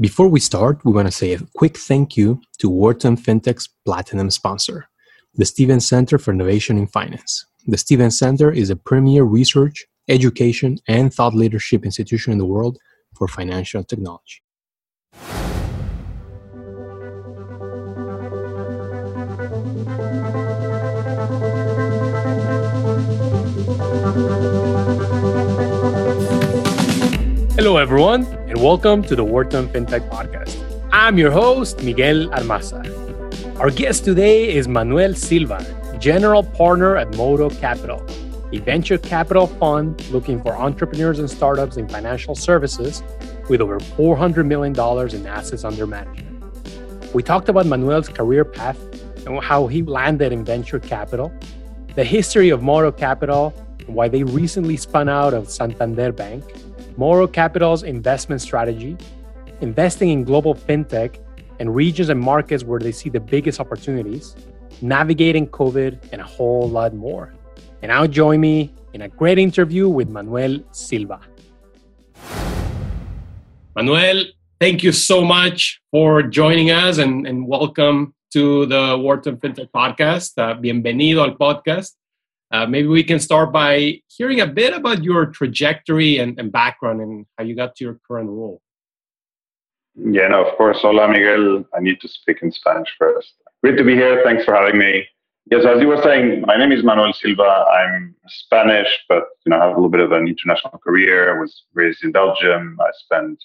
Before we start, we want to say a quick thank you to Wharton FinTech's Platinum sponsor, the Stevens Center for Innovation in Finance. The Stevens Center is a premier research, education, and thought leadership institution in the world for financial technology. Hello, everyone, and welcome to the Wharton FinTech Podcast. I'm your host, Miguel Armaza. Our guest today is Manuel Silva, General Partner at Mouro Capital, a venture capital fund looking for entrepreneurs and startups in financial services with over $400 million in assets under management. We talked about Manuel's career path and how he landed in venture capital, the history of Mouro Capital, and why they recently spun out of Santander Bank Mouro Capital's investment strategy, investing in global fintech and regions and markets where they see the biggest opportunities, navigating COVID, and a whole lot more. And now join me in a great interview with Manuel Silva. Manuel, thank you so much for joining us and, and welcome to the Wharton FinTech podcast. Uh, bienvenido al podcast. Uh, maybe we can start by hearing a bit about your trajectory and, and, background and how you got to your current role. Yeah, no, of course. Hola, Miguel. I need to speak in Spanish first. Great to be here. Thanks for having me. Yes, as you were saying, my name is Manuel Silva. I'm Spanish, but you know, I have a little bit of an international career. I was raised in Belgium. I spent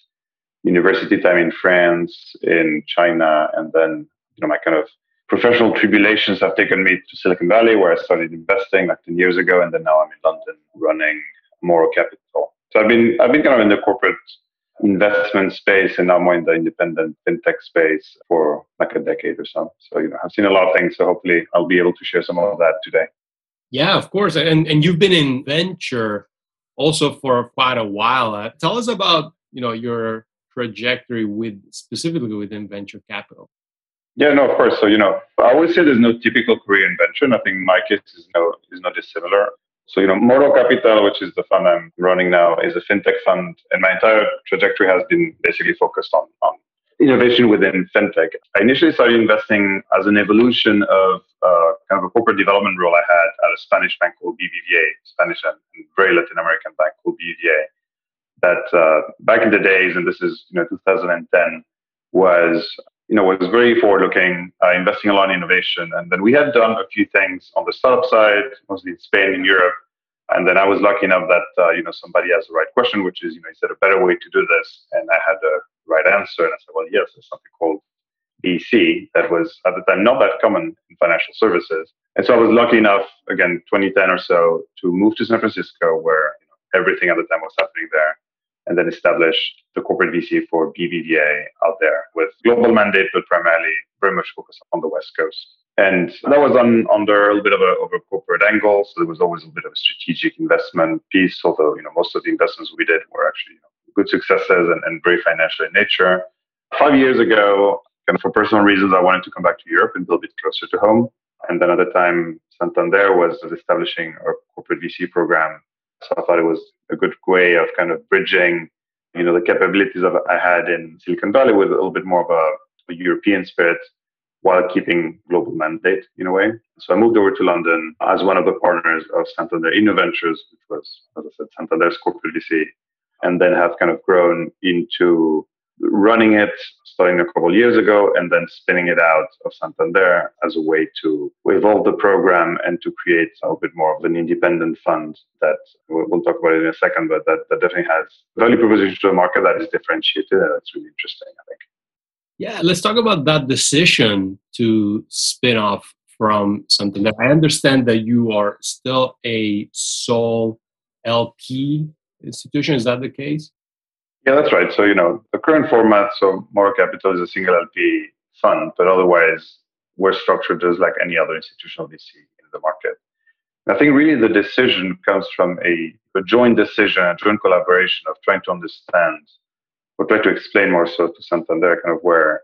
university time in France, in China, and then you know, my kind of professional tribulations have taken me to Silicon Valley, where I started investing like 10 years ago, and then now I'm in London running Mouro Capital. So I've been I've been kind of in the corporate investment space, and now more in the independent fintech space for like a decade or so. So you know, I've seen a lot of things. So hopefully, I'll be able to share some of that today. Yeah, of course, and and you've been in venture also for quite a while. Uh, tell us about you know your trajectory with specifically within venture capital. Yeah, no, of course. So, you know, I would say there's no typical career invention. I think my case is no is not dissimilar. So, you know, Mouro Capital, which is the fund I'm running now, is a fintech fund, and my entire trajectory has been basically focused on, on innovation within fintech. I initially started investing as an evolution of uh, kind of a corporate development role I had at a Spanish bank called BBVA, Spanish and very Latin American bank called BBVA. That uh, back in the days, and this is you know 2010, was you know, was very forward looking, uh, investing a lot in innovation. And then we had done a few things on the startup side, mostly in Spain and Europe. And then I was lucky enough that, uh, you know, somebody has the right question, which is, you know, is there a better way to do this? And I had the right answer. And I said, well, yes, there's something called VC that was at the time not that common in financial services. And so I was lucky enough, again, 2010 or so, to move to San Francisco where you know, everything at the time was happening there and then establish the corporate VC for BBVA out there global mandate, but primarily very much focused on the West Coast. And that was on under a little bit of a, of a corporate angle. So there was always a bit of a strategic investment piece, although, you know, most of the investments we did were actually you know, good successes and, and very financial in nature. Five years ago, of for personal reasons, I wanted to come back to Europe and build bit closer to home. And then at the time, Santander was establishing a corporate VC program so I thought it was a good way of kind of bridging, you know, the capabilities of I had in Silicon Valley with a little bit more of a, a European spirit while keeping global mandate in a way. So I moved over to London as one of the partners of Santander InnoVentures, which was, as I said, Santander's corporate VC, and then have kind of grown into running it starting a couple years ago and then spinning it out of Santander as a way to evolve the program and to create a bit more of an independent fund that we'll talk about it in a second, but that, that definitely has value proposition to the market that is differentiated and that's really interesting, I think. Yeah, let's talk about that decision to spin off from Santander. I understand that you are still a sole LP institution. Is that the case? Yeah, that's right. So, you know, the current format, so Mouro Capital is a single LP fund, but otherwise we're structured just like any other institutional VC in the market. And I think really the decision comes from a, a joint decision, a joint collaboration of trying to understand or try to explain more so to Santander kind of where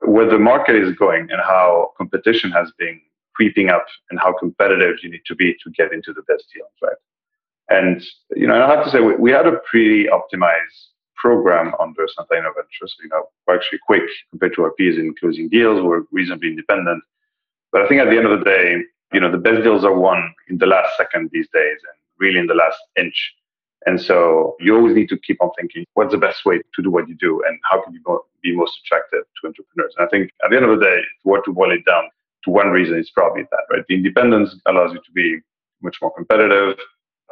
where the market is going and how competition has been creeping up and how competitive you need to be to get into the best deals, right? And you know, I have to say we, we had a pretty optimized program under Santander InnoVentures. You know, we're actually quick compared to our peers in closing deals. We're reasonably independent. But I think at the end of the day, you know, the best deals are won in the last second these days and really in the last inch. And so you always need to keep on thinking, what's the best way to do what you do and how can you be most attractive to entrepreneurs? And I think at the end of the day, if you were to boil it down to one reason, it's probably that, right? The independence allows you to be much more competitive,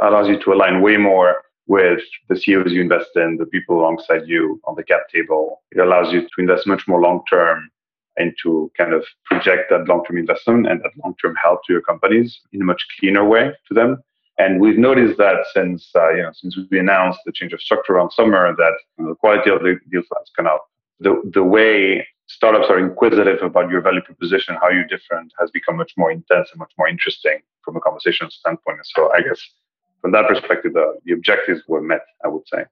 allows you to align way more with the CEOs you invest in, the people alongside you on the cap table. It allows you to invest much more long term and to kind of project that long term investment and that long term help to your companies in a much cleaner way to them. And we've noticed that since uh, you know since we announced the change of structure around summer, that you know, the quality of the deal has gone up. The the way startups are inquisitive about your value proposition, how you're different, has become much more intense and much more interesting from a conversation standpoint. And So I guess from that perspective, the, the objectives were met. I would say.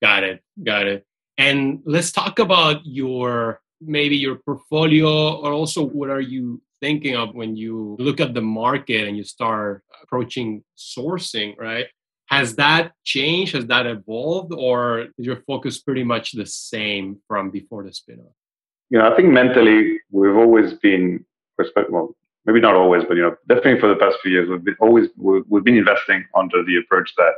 Got it. Got it. And let's talk about your maybe your portfolio or also what are you thinking of when you look at the market and you start approaching sourcing, right? Has that changed? Has that evolved? Or is your focus pretty much the same from before the spin-off? You know, I think mentally we've always been, well, maybe not always, but you know, definitely for the past few years, we've been always we've been investing under the approach that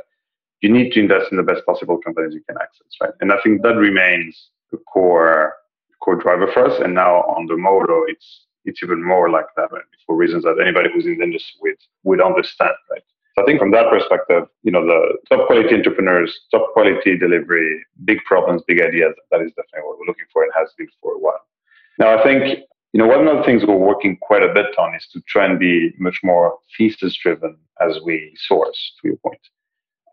you need to invest in the best possible companies you can access, right? And I think that remains the core core driver for us. And now on the Mouro, it's it's even more like that right? for reasons that anybody who's in the industry would, would understand, right? So I think from that perspective, you know, the top quality entrepreneurs, top quality delivery, big problems, big ideas, that is definitely what we're looking for and has been for a while. Now, I think, you know, one of the things we're working quite a bit on is to try and be much more thesis driven as we source, to your point.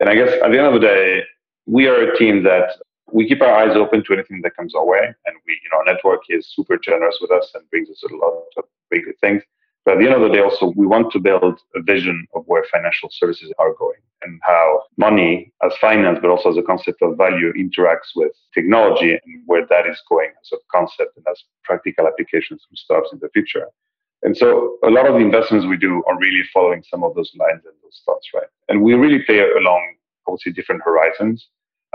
And I guess at the end of the day, we are a team that we keep our eyes open to anything that comes our way. And we, you know, our network is super generous with us and brings us a lot of big things. But at the end of the day, also, we want to build a vision of where financial services are going and how money as finance, but also as a concept of value interacts with technology and where that is going as a concept and as practical applications for startups in the future. And so a lot of the investments we do are really following some of those lines and those thoughts, right? And we really play along, say, different horizons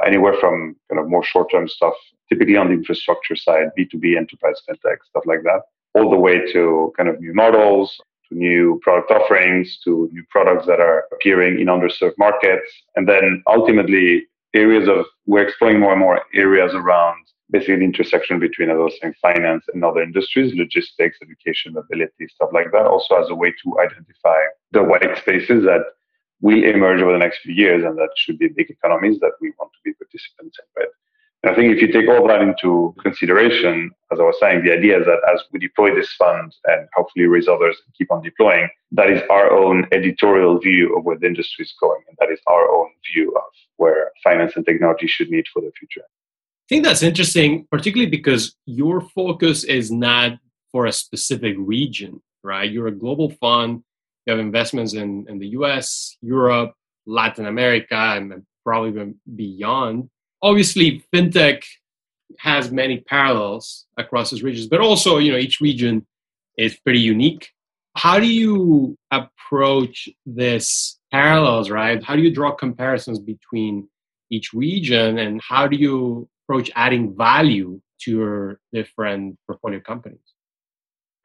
anywhere from kind of more short-term stuff, typically on the infrastructure side, B2B enterprise fintech, stuff like that, all the way to kind of new models, to new product offerings, to new products that are appearing in underserved markets. And then ultimately areas of, we're exploring more and more areas around basically the intersection between, as I was saying, finance and other industries, logistics, education, mobility, stuff like that, also as a way to identify the white spaces that will emerge over the next few years, and that should be big economies that we want to be participants in. Right? I think if you take all that into consideration, as I was saying, the idea is that as we deploy this fund and hopefully raise others and keep on deploying, that is our own editorial view of where the industry is going, and that is our own view of where finance and technology should meet for the future. I think that's interesting, particularly because your focus is not for a specific region, right? You're a global fund you have investments in, in the US, Europe, Latin America, and probably beyond. Obviously, fintech has many parallels across these regions, but also, you know, each region is pretty unique. How do you approach this parallels, right? How do you draw comparisons between each region and how do you approach adding value to your different portfolio companies?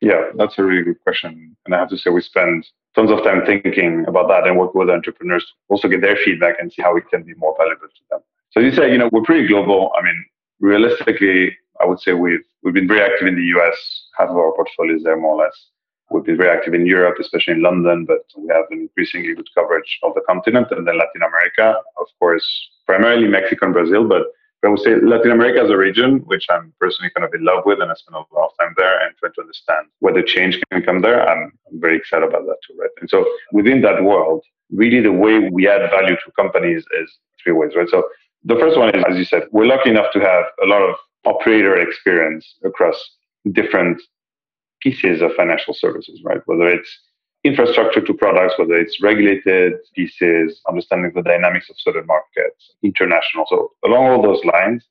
Yeah, that's a really good question. And I have to say, we spend tons of time thinking about that and work with entrepreneurs to also get their feedback and see how we can be more valuable to them. So you say, you know, we're pretty global. I mean, realistically, I would say we've we've been very active in the US. Half of our portfolio is there, more or less. We've been very active in Europe, especially in London, but we have an increasingly good coverage of the continent and then Latin America, of course, primarily Mexico and Brazil, but I would say Latin America as a region, which I'm personally kind of in love with, and I spend a lot of time there and trying to understand whether change can come there. I'm, I'm very excited about that too, right? And so within that world, really the way we add value to companies is three ways, right? So the first one is, as you said, we're lucky enough to have a lot of operator experience across different pieces of financial services, right? Whether it's infrastructure to products, whether it's regulated pieces, understanding the dynamics of certain markets, international. So along all those lines,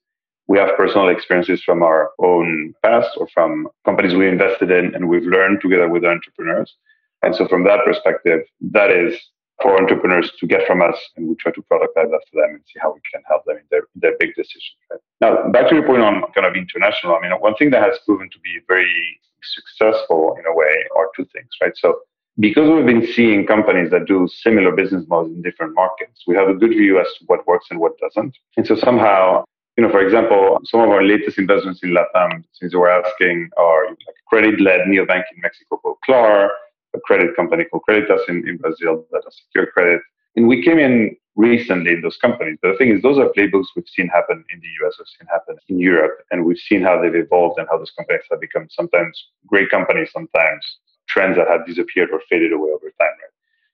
we have personal experiences from our own past or from companies we invested in and we've learned together with entrepreneurs. And so from that perspective, that is for entrepreneurs to get from us, and we try to productize that for them and see how we can help them in their, their big decisions. Right? Now, back to your point on kind of international. I mean, one thing that has proven to be very successful in a way are two things, right? So because we've been seeing companies that do similar business models in different markets, we have a good view as to what works and what doesn't. And so somehow, you know, for example, some of our latest investments in Latam, since we're asking, are like credit-led neobank in Mexico called Klar, a credit company called Creditas in, in Brazil that does secure credit. And we came in recently in those companies. But the thing is, those are playbooks we've seen happen in the US, we've seen happen in Europe, and we've seen how they've evolved and how those companies have become sometimes great companies, sometimes trends that have disappeared or faded away over time. Right?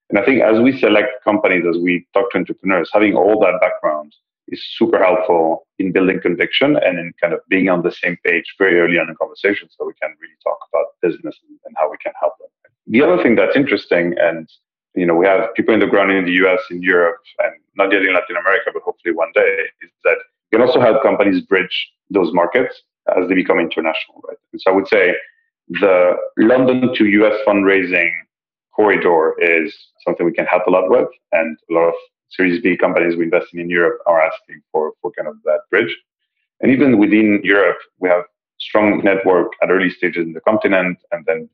And I think as we select companies, as we talk to entrepreneurs, having all that background is super helpful in building conviction and in kind of being on the same page very early on in conversation so we can really talk about business and how we can help them. The other thing that's interesting, and you know, we have people in the ground in the US, in Europe, and not yet in Latin America, but hopefully one day, is that you can also help companies bridge those markets as they become international, right? And so I would say the London to US fundraising corridor is something we can help a lot with, and a lot of Series B companies we invest in in Europe are asking for, for kind of that bridge. And even within Europe, we have strong network at early stages in the continent, and then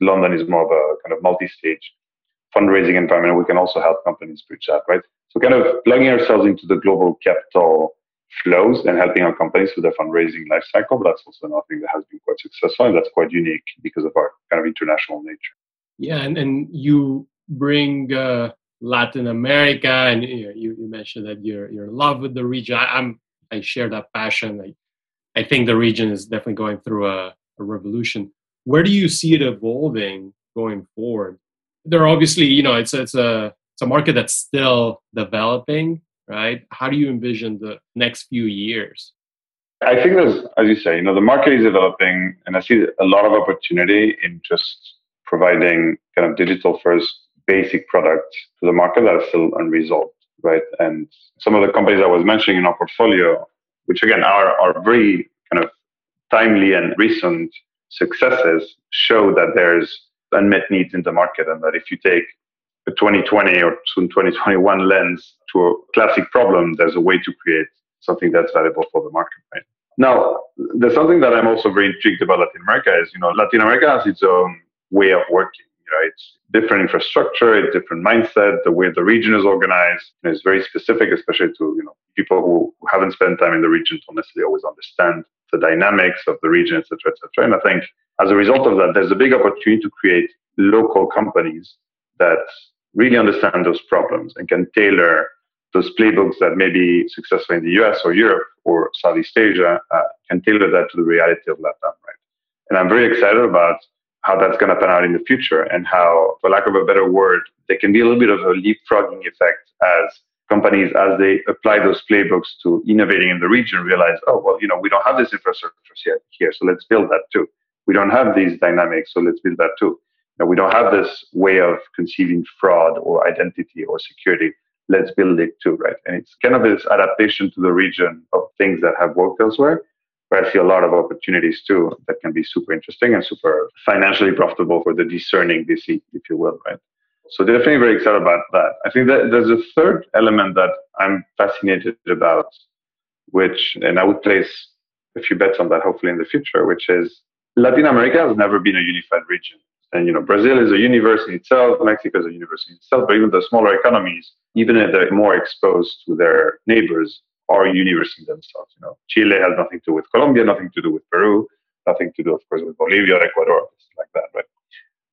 London is more of a kind of multi-stage fundraising environment. We can also help companies bridge that, right? So kind of plugging ourselves into the global capital flows and helping our companies with their fundraising life cycle. That's also another thing that has been quite successful and that's quite unique because of our kind of international nature. Yeah, and, and you bring uh, Latin America, and you, you mentioned that you're you're in love with the region. I, am I share that passion. I, I think the region is definitely going through a, a revolution. Where do you see it evolving going forward? There are obviously, you know, it's it's a it's a market that's still developing, right? How do you envision the next few years? I think there's, as you say, you know, the market is developing, and I see a lot of opportunity in just providing kind of digital first basic products to the market that are still unresolved, right? And some of the companies I was mentioning in our portfolio, which again are, are very kind of timely and recent successes, show that there's unmet needs in the market and that if you take a 2020 or soon 2021 lens to a classic problem, there's a way to create something that's valuable for the market, right? Now, there's something that I'm also very intrigued about Latin America is, you know, Latin America has its own way of working. You know, it's different infrastructure, it's different mindset. The way the region is organized is very specific, especially to you know people who haven't spent time in the region don't necessarily always understand the dynamics of the region, etc., etc. And I think as a result of that, there's a big opportunity to create local companies that really understand those problems and can tailor those playbooks that may be successful in the US or Europe or Southeast Asia, uh, can tailor that to the reality of Latam, right? And I'm very excited about how that's going to pan out in the future and how, for lack of a better word, there can be a little bit of a leapfrogging effect as companies, as they apply those playbooks to innovating in the region, realize, oh, well, you know, we don't have this infrastructure yet here, so let's build that too. We don't have these dynamics, so let's build that too. Know, we don't have this way of conceiving fraud or identity or security. Let's build it too, right? And it's kind of this adaptation to the region of things that have worked elsewhere where I see a lot of opportunities too that can be super interesting and super financially profitable for the discerning VC, if you will, right? So definitely very excited about that. I think that there's a third element that I'm fascinated about, which, and I would place a few bets on that hopefully in the future, which is Latin America has never been a unified region. And you know, Brazil is a universe in itself, Mexico is a universe in itself, but even the smaller economies, even if they're more exposed to their neighbors, are universing themselves. You know, Chile has nothing to do with Colombia, nothing to do with Peru, nothing to do, of course, with Bolivia or Ecuador, like that, right?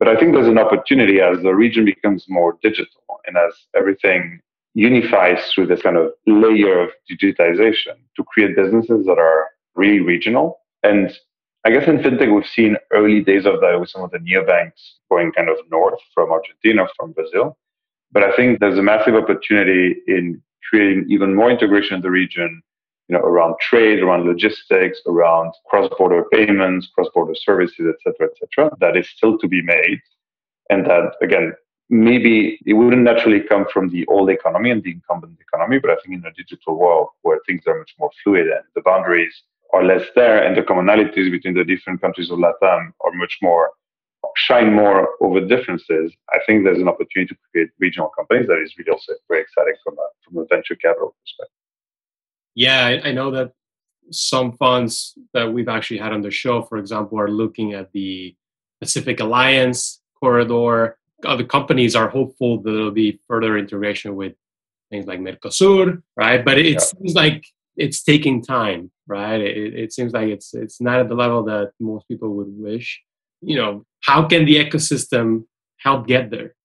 But I think there's an opportunity as the region becomes more digital and as everything unifies through this kind of layer of digitization to create businesses that are really regional. And I guess in fintech, we've seen early days of that with some of the neobanks going kind of north from Argentina, from Brazil. But I think there's a massive opportunity in creating even more integration in the region, you know, around trade, around logistics, around cross-border payments, cross-border services, et cetera, et cetera, that is still to be made. And that, again, maybe it wouldn't naturally come from the old economy and the incumbent economy, but I think in a digital world where things are much more fluid and the boundaries are less there and the commonalities between the different countries of LATAM are much more shine more over differences, I think there's an opportunity to create regional companies that is really also very exciting from a from a venture capital perspective. Yeah, I, I know that some funds that we've actually had on the show, for example, are looking at the Pacific Alliance corridor. Other companies are hopeful that there'll be further integration with things like Mercosur, right? But it, yeah. seems like it's taking time, right? It, it, seems like it's it's not at the level that most people would wish. You know, how can the ecosystem help get there?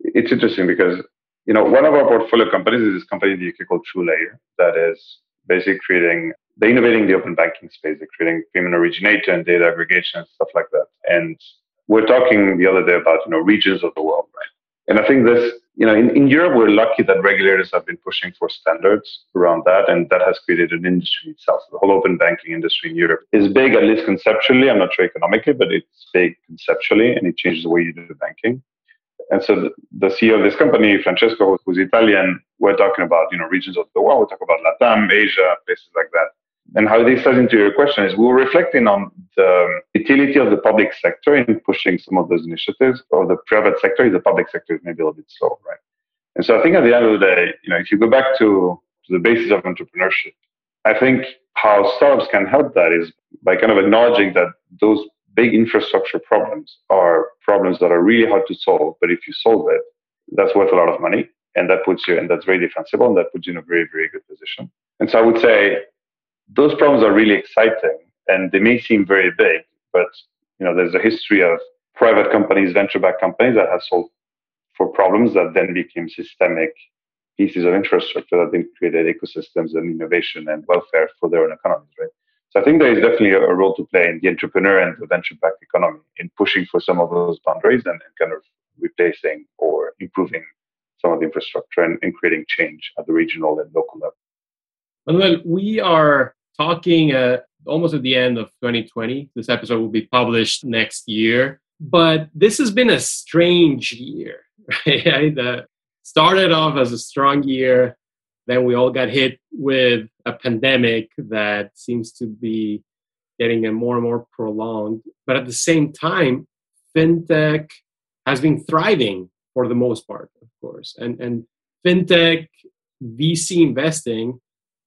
It's interesting because you know one of our portfolio companies is this company in the UK called TrueLayer that is basically creating they're innovating the open banking space. They're creating payment originator and data aggregation and stuff like that. And we're talking the other day about you know regions of the world, right? And I think this, you know, in, in Europe, we're lucky that regulators have been pushing for standards around that, and that has created an industry itself. The whole open banking industry in Europe is big, at least conceptually. I'm not sure economically, but it's big conceptually, and it changes the way you do banking. And so the, CEO of this company, Francesco, who's Italian, we're talking about, you know, regions of the world. We talk about Latam, Asia, places like that. And how this ties into your question is we're reflecting on the utility of the public sector in pushing some of those initiatives, or the private sector, the public sector is maybe a little bit slow, right? And so I think at the end of the day, you know, if you go back to, to the basis of entrepreneurship, I think how startups can help that is by kind of acknowledging that those big infrastructure problems are problems that are really hard to solve, but if you solve it, that's worth a lot of money. And that puts you, and that's very defensible, and that puts you in a very, very good position. And so I would say those problems are really exciting and they may seem very big, but you know, there's a history of private companies, venture-backed companies that have solved for problems that then became systemic pieces of infrastructure that then created ecosystems and innovation and welfare for their own economies, right? So I think there is definitely a role to play in the entrepreneur and the venture-backed economy in pushing for some of those boundaries and, and kind of replacing or improving some of the infrastructure and, and creating change at the regional and local level. Manuel, we are talking uh, almost at the end of 2020. This episode will be published next year. But this has been a strange year, right? Uh, started off as a strong year. Then we all got hit with a pandemic that seems to be getting more and more prolonged. But at the same time, fintech has been thriving for the most part, of course. And, and fintech, VC investing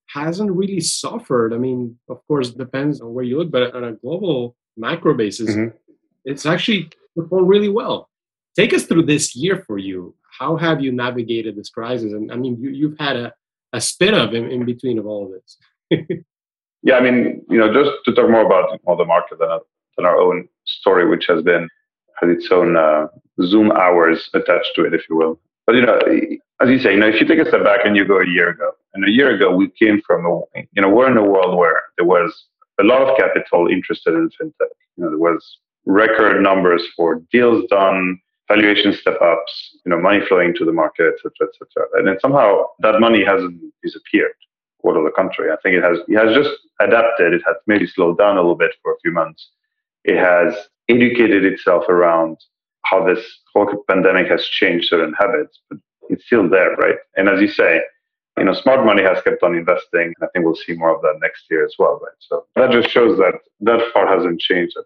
hasn't really suffered. I mean, of course, depends on where you look, but on a global macro basis, mm-hmm. it's actually performed really well. Take us through this year for you. How have you navigated this crisis? And I mean, you, have had a, a spin off in, in between of all of this. yeah, I mean, you know, just to talk more about more the market than, than our own story, which has been has its own uh, Zoom hours attached to it, if you will. But you know, as you say, you know, if you take a step back and you go a year ago, and a year ago we came from a, you know, we're in a world where there was a lot of capital interested in fintech. You know, there was record numbers for deals done, valuation step ups, you know, money flowing to the market, et cetera, et cetera. And then somehow that money hasn't disappeared out of the country. I think it has it has just adapted. It has maybe slowed down a little bit for a few months. It has educated itself around how this whole pandemic has changed certain habits, but it's still there, right? And as you say, you know, smart money has kept on investing. I think we'll see more of that next year as well, right? So that just shows that that part hasn't changed.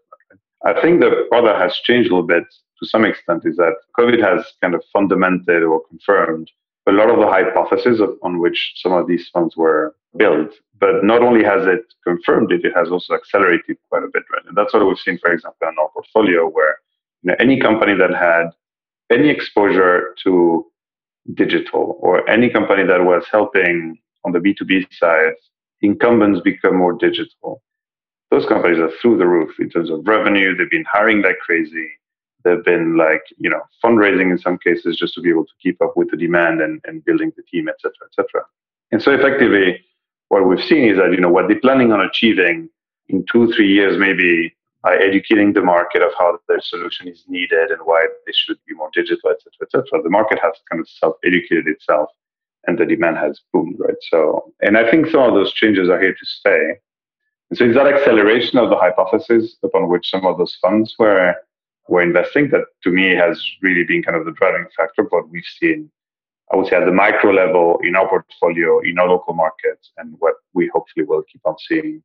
I think the that has changed a little bit to some extent is that COVID has kind of fundamented or confirmed a lot of the hypotheses on which some of these funds were built. But not only has it confirmed it, it has also accelerated quite a bit, right? And that's what we've seen, for example, in our portfolio, where you know, any company that had any exposure to digital or any company that was helping on the B2B side incumbents become more digital. Those companies are through the roof in terms of revenue. They've been hiring like crazy. They've been like, you know, fundraising in some cases just to be able to keep up with the demand and, and building the team, et cetera, et cetera. And so effectively, what we've seen is that, you know, what they're planning on achieving in two, three years, maybe by educating the market of how their solution is needed and why they should be more digital, et cetera, et cetera. The market has kind of self-educated itself and the demand has boomed, right? So, and I think some of those changes are here to stay. And so it's that acceleration of the hypothesis upon which some of those funds were, were investing that to me has really been kind of the driving factor of what we've seen, I would say at the micro level in our portfolio, in our local markets, and what we hopefully will keep on seeing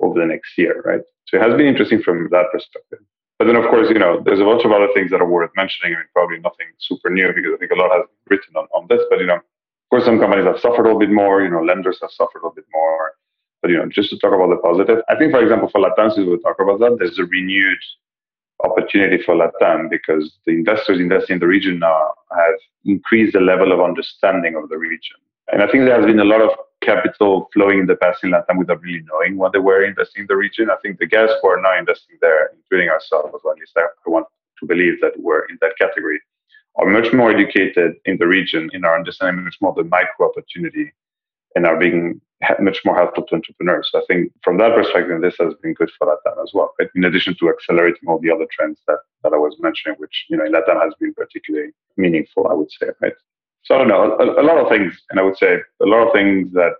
over the next year, right? So it has been interesting from that perspective. But then, of course, you know, there's a bunch of other things that are worth mentioning. I mean, probably nothing super new because I think a lot has been written on, on this. But, you know, of course, some companies have suffered a little bit more. You know, lenders have suffered a little bit more. But, you know, just to talk about the positive, I think, for example, for Latam, since we talk about that, there's a renewed opportunity for Latam because the investors investing in the region now have increased the level of understanding of the region. And I think there has been a lot of capital flowing in the past in Latam without really knowing what they were investing in the region. I think the guys who are now investing there, including ourselves, or at least I want to believe that we're in that category, are much more educated in the region in our understanding much more the micro opportunity and are being much more helpful to entrepreneurs. So I think from that perspective, this has been good for Latam as well. In addition to accelerating all the other trends that, that I was mentioning, which you know in Latam has been particularly meaningful, I would say. Right. So I don't know a, a lot of things, and I would say a lot of things that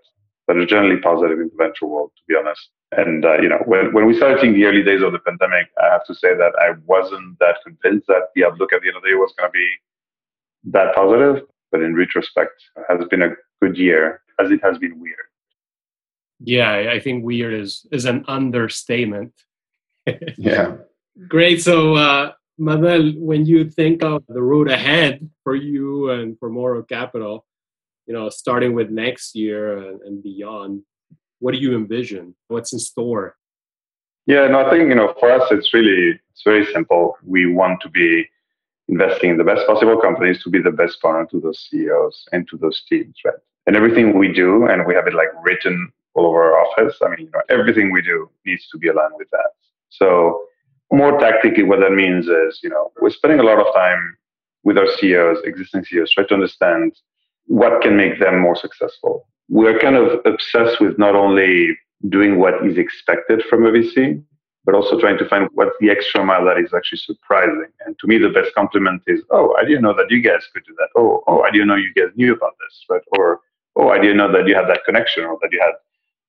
that are generally positive in the venture world, to be honest. And uh, you know, when when we started seeing the early days of the pandemic, I have to say that I wasn't that convinced that the outlook at the end of the day was going to be that positive. But in retrospect, has been a good year, as it has been weird. Yeah, I think weird is is an understatement. yeah. Great. So, uh, Manuel, when you think of the road ahead for you and for Mouro Capital, you know, starting with next year and, and beyond, what do you envision? What's in store? Yeah, no, I think you know, for us, it's really it's very simple. We want to be investing in the best possible companies to be the best partner to those CEOs and to those teams, right? And everything we do, and we have it like written all over our office. I mean, you know, everything we do needs to be aligned with that. So more tactically, what that means is, you know, we're spending a lot of time with our CEOs, existing CEOs, try to understand what can make them more successful. We're kind of obsessed with not only doing what is expected from a VC, but also trying to find what's the extra mile that is actually surprising. And to me, the best compliment is, oh, I didn't know that you guys could do that. Oh, oh, I didn't know you guys knew about this, right? Or, oh, I didn't know that you had that connection or that you had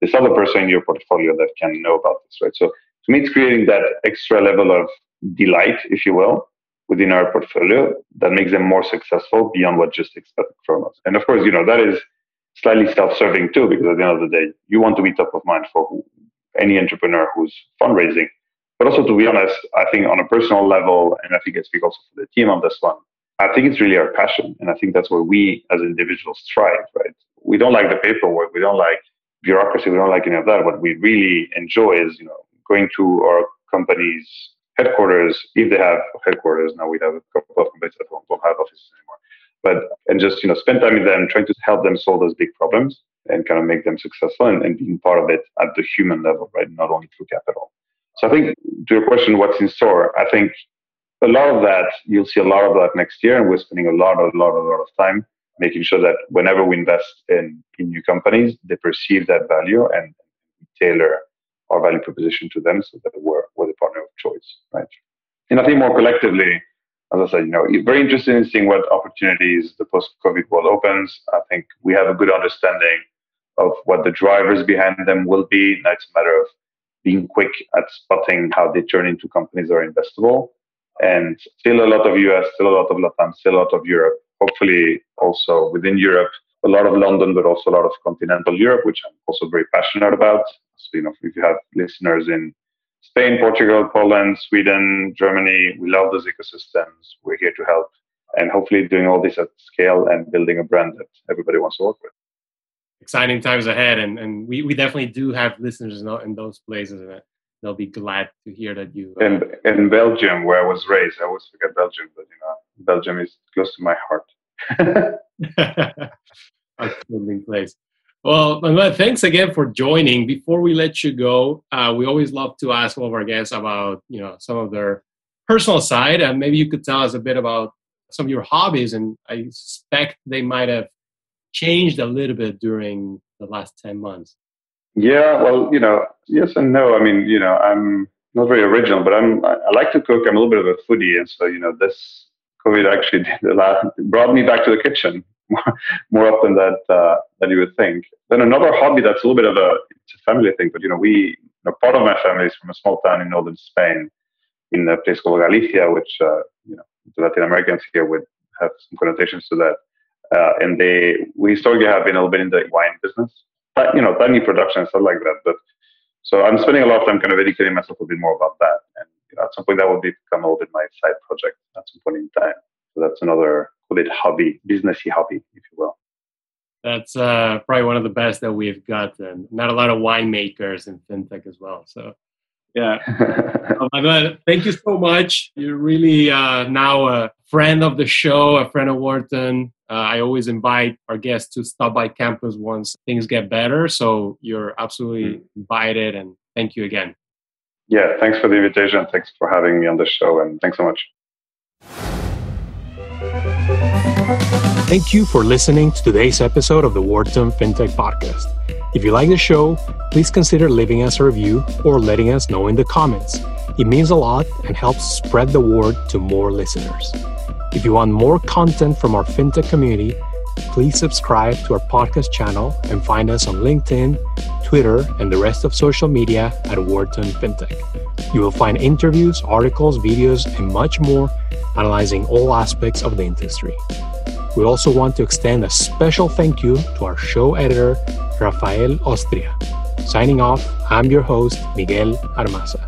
this other person in your portfolio that can know about this, right? So to me, it's creating that extra level of delight, if you will, within our portfolio that makes them more successful beyond what just expected from us. And of course, you know, that is slightly self-serving too, because at the end of the day, you want to be top of mind for any entrepreneur who's fundraising. But also, to be honest, I think on a personal level, and I think I speak also for the team on this one, I think it's really our passion. And I think that's where we as individuals thrive, right? We don't like the paperwork. We don't like bureaucracy. We don't like any of that. What we really enjoy is, you know, going to our company's headquarters, if they have headquarters. Now we have a couple of companies that don't have offices anymore. But, and just, you know, spend time with them, trying to help them solve those big problems and kind of make them successful and, and being part of it at the human level, right? Not only through capital. So I think to your question, what's in store? I think a lot of that, you'll see a lot of that next year. And we're spending a lot, a lot, a lot of time making sure that whenever we invest in, in new companies, they perceive that value and tailor our value proposition to them so that we're, we're the partner of choice, right? And I think more collectively, as I said, you know, very interested in seeing what opportunities the post-COVID world opens. I think we have a good understanding of what the drivers behind them will be. Now it's a matter of being quick at spotting how they turn into companies that are investable. And still a lot of US, still a lot of Latam, still a lot of Europe hopefully also within Europe, a lot of London, but also a lot of continental Europe, which I'm also very passionate about. So, you know, if you have listeners in Spain, Portugal, Poland, Sweden, Germany, we love those ecosystems. We're here to help and hopefully doing all this at scale and building a brand that everybody wants to work with. Exciting times ahead. And, and we, we definitely do have listeners in, in those places. And they'll be glad to hear that you. Uh, and in Belgium, where I was raised, I always forget Belgium, but you know, Belgium is close to my heart. Living place. Well, Manuel, thanks again for joining. Before we let you go, uh, we always love to ask all of our guests about you know some of their personal side, and maybe you could tell us a bit about some of your hobbies. And I suspect they might have changed a little bit during the last ten months. Yeah, well, you know, yes and no. I mean, you know, I'm not very original, but I'm I like to cook. I'm a little bit of a foodie, and so you know, this COVID actually did lot, brought me back to the kitchen more, often that uh, than you would think. Then another hobby that's a little bit of a it's a family thing, but you know, we you know, part of my family is from a small town in northern Spain, in a place called Galicia, which uh, you know, the Latin Americans here would have some connotations to that. Uh, and they we historically have been a little bit in the wine business but, you know, tiny production and stuff like that. But so I'm spending a lot of time kind of educating myself a bit more about that. And at some point that will become a little bit my side project at some point in time. So that's another call it hobby, businessy hobby, if you will. That's uh, probably one of the best that we've gotten. not a lot of winemakers in fintech as well. So, yeah, oh, thank you so much. You're really uh, now a friend of the show, a friend of Wharton. Uh, I always invite our guests to stop by campus once things get better. So you're absolutely mm. invited, and thank you again. Yeah, thanks for the invitation. Thanks for having me on the show, and thanks so much. Thank you for listening to today's episode of the Wharton FinTech Podcast. If you like the show, please consider leaving us a review or letting us know in the comments. It means a lot and helps spread the word to more listeners. If you want more content from our FinTech community, please subscribe to our podcast channel and find us on LinkedIn, Twitter, and the rest of social media at Wharton FinTech. You will find interviews, articles, videos, and much more analyzing all aspects of the industry. We also want to extend a special thank you to our show editor, Rafael Ostria. Signing off, I'm your host, Miguel Armaza.